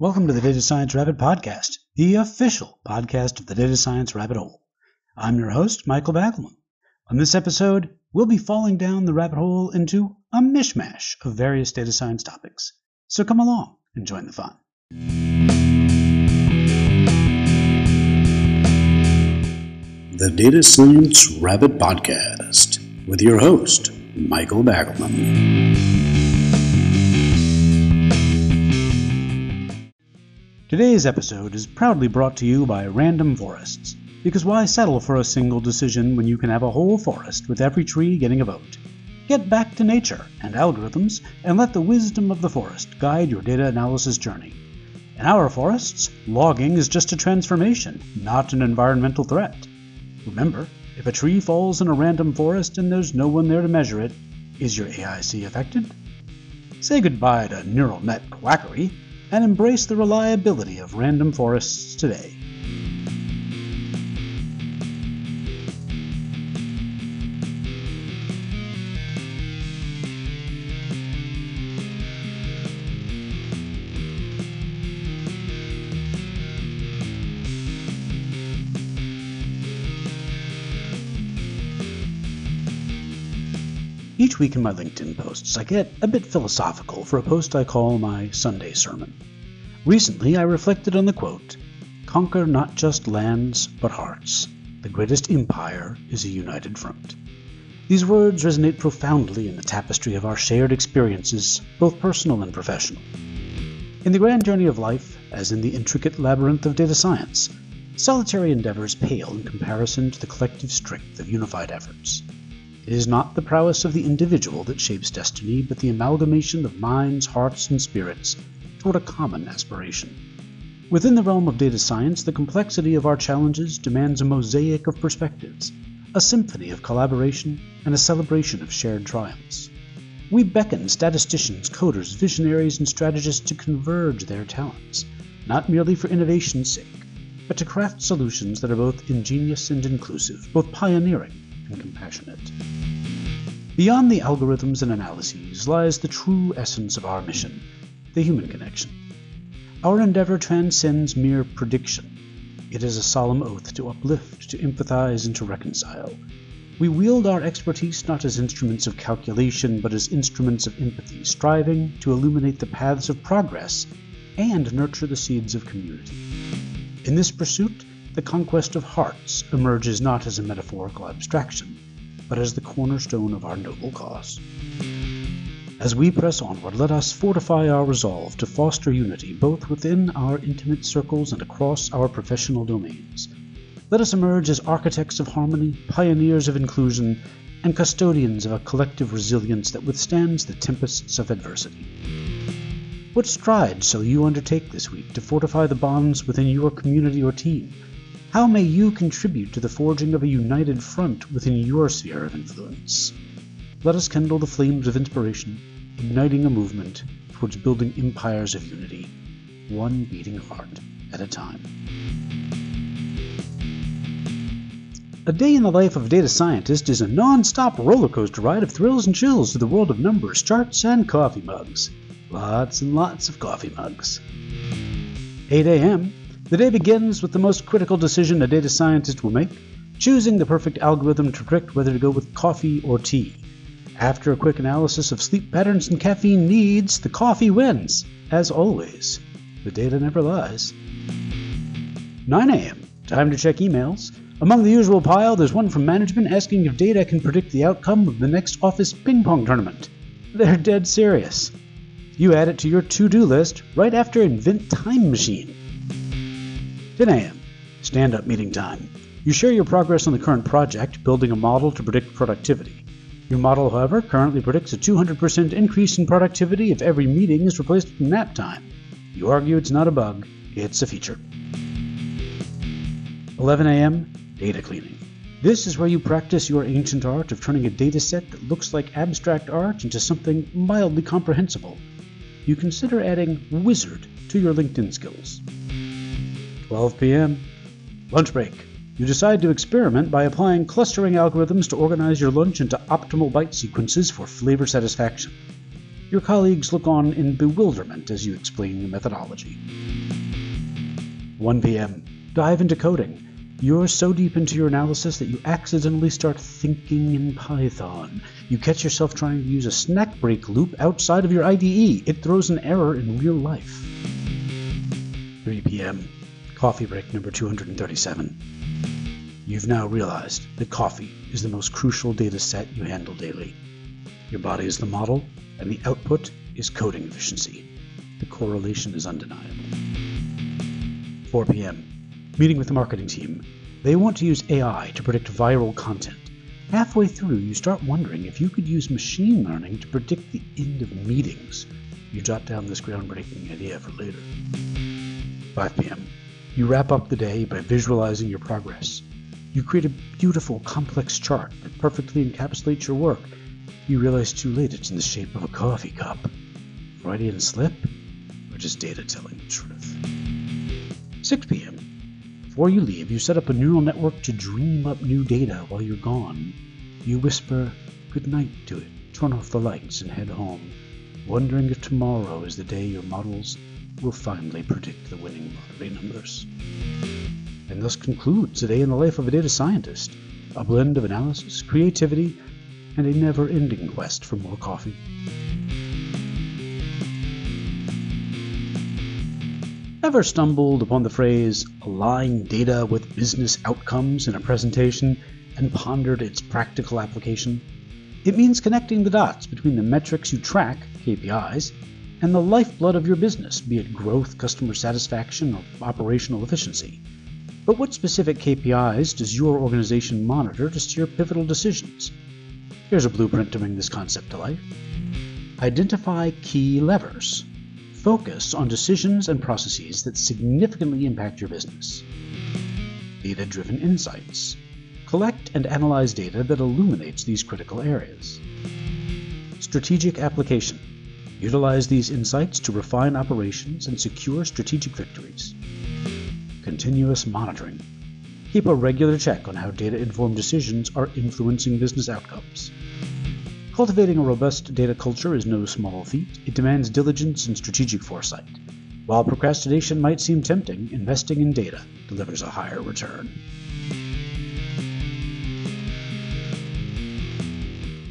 Welcome to the Data Science Rabbit Podcast, the official podcast of the Data Science Rabbit Hole. I'm your host, Michael Bagelman. On this episode, we'll be falling down the rabbit hole into a mishmash of various data science topics. So come along and join the fun. The Data Science Rabbit Podcast with your host, Michael Bagelman. Today's episode is proudly brought to you by Random Forests. Because why settle for a single decision when you can have a whole forest with every tree getting a vote? Get back to nature and algorithms and let the wisdom of the forest guide your data analysis journey. In our forests, logging is just a transformation, not an environmental threat. Remember, if a tree falls in a random forest and there's no one there to measure it, is your AIC affected? Say goodbye to neural net quackery and embrace the reliability of random forests today. Each week in my LinkedIn posts, I get a bit philosophical for a post I call my Sunday sermon. Recently, I reflected on the quote Conquer not just lands, but hearts. The greatest empire is a united front. These words resonate profoundly in the tapestry of our shared experiences, both personal and professional. In the grand journey of life, as in the intricate labyrinth of data science, solitary endeavors pale in comparison to the collective strength of unified efforts. It is not the prowess of the individual that shapes destiny, but the amalgamation of minds, hearts, and spirits toward a common aspiration. Within the realm of data science, the complexity of our challenges demands a mosaic of perspectives, a symphony of collaboration, and a celebration of shared triumphs. We beckon statisticians, coders, visionaries, and strategists to converge their talents, not merely for innovation's sake, but to craft solutions that are both ingenious and inclusive, both pioneering and compassionate. Beyond the algorithms and analyses lies the true essence of our mission the human connection. Our endeavor transcends mere prediction. It is a solemn oath to uplift, to empathize, and to reconcile. We wield our expertise not as instruments of calculation, but as instruments of empathy, striving to illuminate the paths of progress and nurture the seeds of community. In this pursuit, the conquest of hearts emerges not as a metaphorical abstraction, but as the cornerstone of our noble cause. As we press onward, let us fortify our resolve to foster unity both within our intimate circles and across our professional domains. Let us emerge as architects of harmony, pioneers of inclusion, and custodians of a collective resilience that withstands the tempests of adversity. What strides shall you undertake this week to fortify the bonds within your community or team? How may you contribute to the forging of a united front within your sphere of influence? Let us kindle the flames of inspiration, igniting a movement towards building empires of unity, one beating heart at a time. A day in the life of a data scientist is a non stop rollercoaster ride of thrills and chills to the world of numbers, charts, and coffee mugs. Lots and lots of coffee mugs. 8 a.m. The day begins with the most critical decision a data scientist will make choosing the perfect algorithm to predict whether to go with coffee or tea. After a quick analysis of sleep patterns and caffeine needs, the coffee wins, as always. The data never lies. 9 a.m. Time to check emails. Among the usual pile, there's one from management asking if data can predict the outcome of the next office ping pong tournament. They're dead serious. You add it to your to do list right after Invent Time Machine. 10 a.m. Stand up meeting time. You share your progress on the current project, building a model to predict productivity. Your model, however, currently predicts a 200% increase in productivity if every meeting is replaced with nap time. You argue it's not a bug, it's a feature. 11 a.m. Data cleaning. This is where you practice your ancient art of turning a data set that looks like abstract art into something mildly comprehensible. You consider adding wizard to your LinkedIn skills. 12 p.m. Lunch break. You decide to experiment by applying clustering algorithms to organize your lunch into optimal bite sequences for flavor satisfaction. Your colleagues look on in bewilderment as you explain your methodology. 1 p.m. Dive into coding. You're so deep into your analysis that you accidentally start thinking in Python. You catch yourself trying to use a snack break loop outside of your IDE. It throws an error in real life. 3 p.m. Coffee break number 237. You've now realized that coffee is the most crucial data set you handle daily. Your body is the model, and the output is coding efficiency. The correlation is undeniable. 4 p.m. Meeting with the marketing team. They want to use AI to predict viral content. Halfway through, you start wondering if you could use machine learning to predict the end of meetings. You jot down this groundbreaking idea for later. 5 p.m. You wrap up the day by visualizing your progress. You create a beautiful, complex chart that perfectly encapsulates your work. You realize too late it's in the shape of a coffee cup. Freudian slip? Or just data telling the truth? 6 p.m. Before you leave, you set up a neural network to dream up new data while you're gone. You whisper good night to it, turn off the lights, and head home, wondering if tomorrow is the day your models will finally predict the winning lottery numbers. And thus concludes a day in the life of a data scientist, a blend of analysis, creativity, and a never ending quest for more coffee. Ever stumbled upon the phrase align data with business outcomes in a presentation and pondered its practical application? It means connecting the dots between the metrics you track, KPIs, and the lifeblood of your business, be it growth, customer satisfaction, or operational efficiency. But what specific KPIs does your organization monitor to steer pivotal decisions? Here's a blueprint to bring this concept to life. Identify key levers Focus on decisions and processes that significantly impact your business. Data driven insights. Collect and analyze data that illuminates these critical areas. Strategic application. Utilize these insights to refine operations and secure strategic victories. Continuous monitoring. Keep a regular check on how data informed decisions are influencing business outcomes. Cultivating a robust data culture is no small feat. It demands diligence and strategic foresight. While procrastination might seem tempting, investing in data delivers a higher return.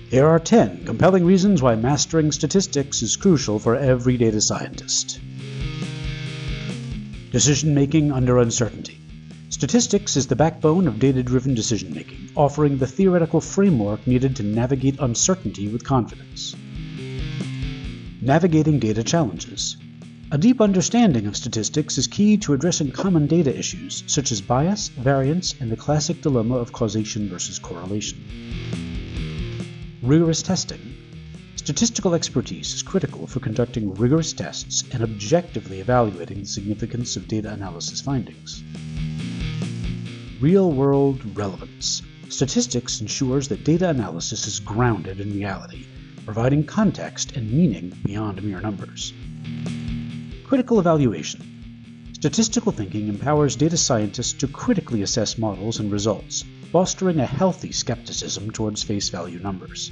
Here are 10 compelling reasons why mastering statistics is crucial for every data scientist. Decision making under uncertainty. Statistics is the backbone of data driven decision making, offering the theoretical framework needed to navigate uncertainty with confidence. Navigating data challenges. A deep understanding of statistics is key to addressing common data issues such as bias, variance, and the classic dilemma of causation versus correlation. Rigorous testing. Statistical expertise is critical for conducting rigorous tests and objectively evaluating the significance of data analysis findings. Real world relevance. Statistics ensures that data analysis is grounded in reality, providing context and meaning beyond mere numbers. Critical evaluation. Statistical thinking empowers data scientists to critically assess models and results, fostering a healthy skepticism towards face value numbers.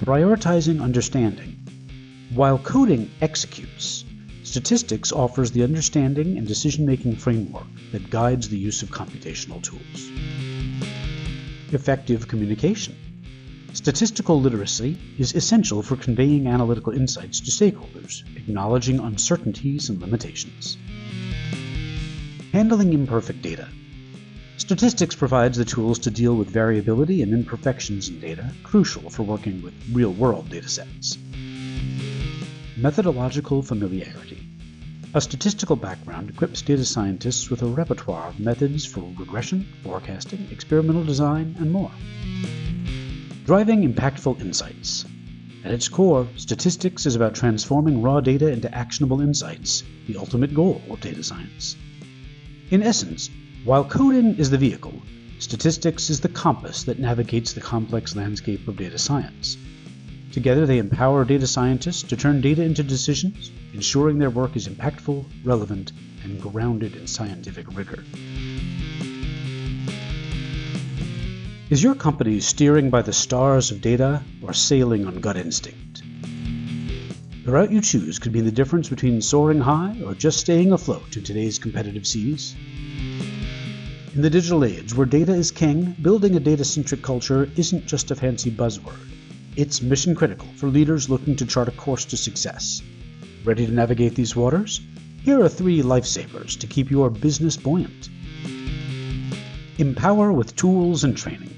Prioritizing understanding. While coding executes, Statistics offers the understanding and decision making framework that guides the use of computational tools. Effective communication. Statistical literacy is essential for conveying analytical insights to stakeholders, acknowledging uncertainties and limitations. Handling imperfect data. Statistics provides the tools to deal with variability and imperfections in data, crucial for working with real world datasets. Methodological familiarity. A statistical background equips data scientists with a repertoire of methods for regression, forecasting, experimental design, and more. Driving impactful insights. At its core, statistics is about transforming raw data into actionable insights, the ultimate goal of data science. In essence, while coding is the vehicle, statistics is the compass that navigates the complex landscape of data science. Together, they empower data scientists to turn data into decisions, ensuring their work is impactful, relevant, and grounded in scientific rigor. Is your company steering by the stars of data or sailing on gut instinct? The route you choose could be the difference between soaring high or just staying afloat in today's competitive seas. In the digital age, where data is king, building a data centric culture isn't just a fancy buzzword. It's mission critical for leaders looking to chart a course to success. Ready to navigate these waters? Here are three lifesavers to keep your business buoyant. Empower with tools and training.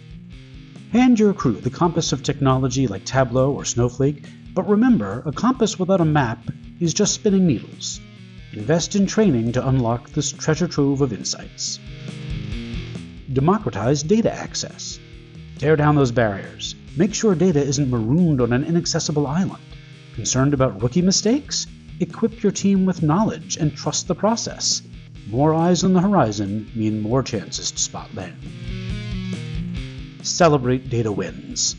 Hand your crew the compass of technology like Tableau or Snowflake, but remember, a compass without a map is just spinning needles. Invest in training to unlock this treasure trove of insights. Democratize data access. Tear down those barriers. Make sure data isn't marooned on an inaccessible island. Concerned about rookie mistakes? Equip your team with knowledge and trust the process. More eyes on the horizon mean more chances to spot land. Celebrate data wins.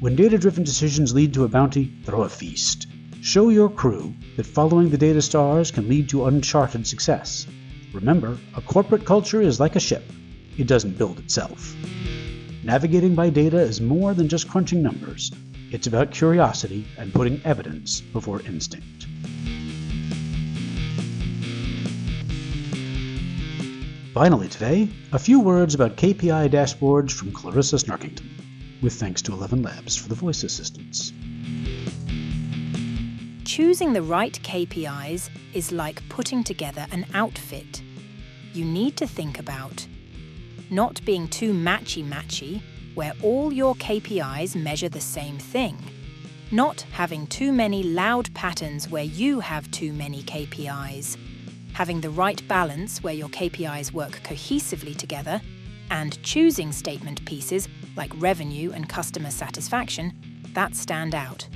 When data driven decisions lead to a bounty, throw a feast. Show your crew that following the data stars can lead to uncharted success. Remember, a corporate culture is like a ship, it doesn't build itself. Navigating by data is more than just crunching numbers, it's about curiosity and putting evidence before instinct. Finally, today, a few words about KPI dashboards from Clarissa Snarkington, with thanks to Eleven Labs for the voice assistance. Choosing the right KPIs is like putting together an outfit. You need to think about not being too matchy matchy, where all your KPIs measure the same thing, not having too many loud patterns where you have too many KPIs having the right balance where your KPIs work cohesively together, and choosing statement pieces like revenue and customer satisfaction that stand out.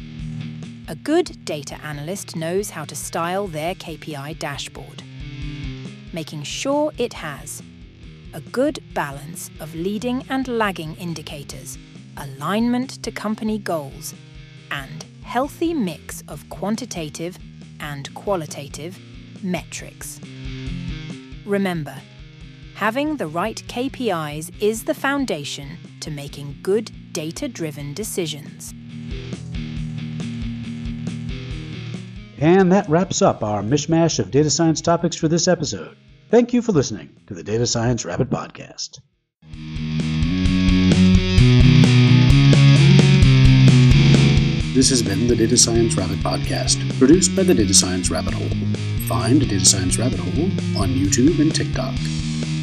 A good data analyst knows how to style their KPI dashboard, making sure it has a good balance of leading and lagging indicators, alignment to company goals, and healthy mix of quantitative and qualitative metrics. Remember, having the right KPIs is the foundation to making good data driven decisions. And that wraps up our mishmash of data science topics for this episode. Thank you for listening to the Data Science Rabbit Podcast. This has been the Data Science Rabbit Podcast, produced by the Data Science Rabbit Hole. Find Data Science Rabbit Hole on YouTube and TikTok.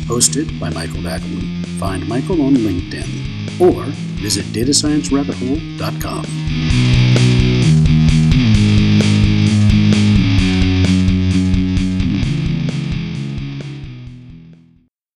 Hosted by Michael Dackelman. Find Michael on LinkedIn or visit datasciencerabbithole.com.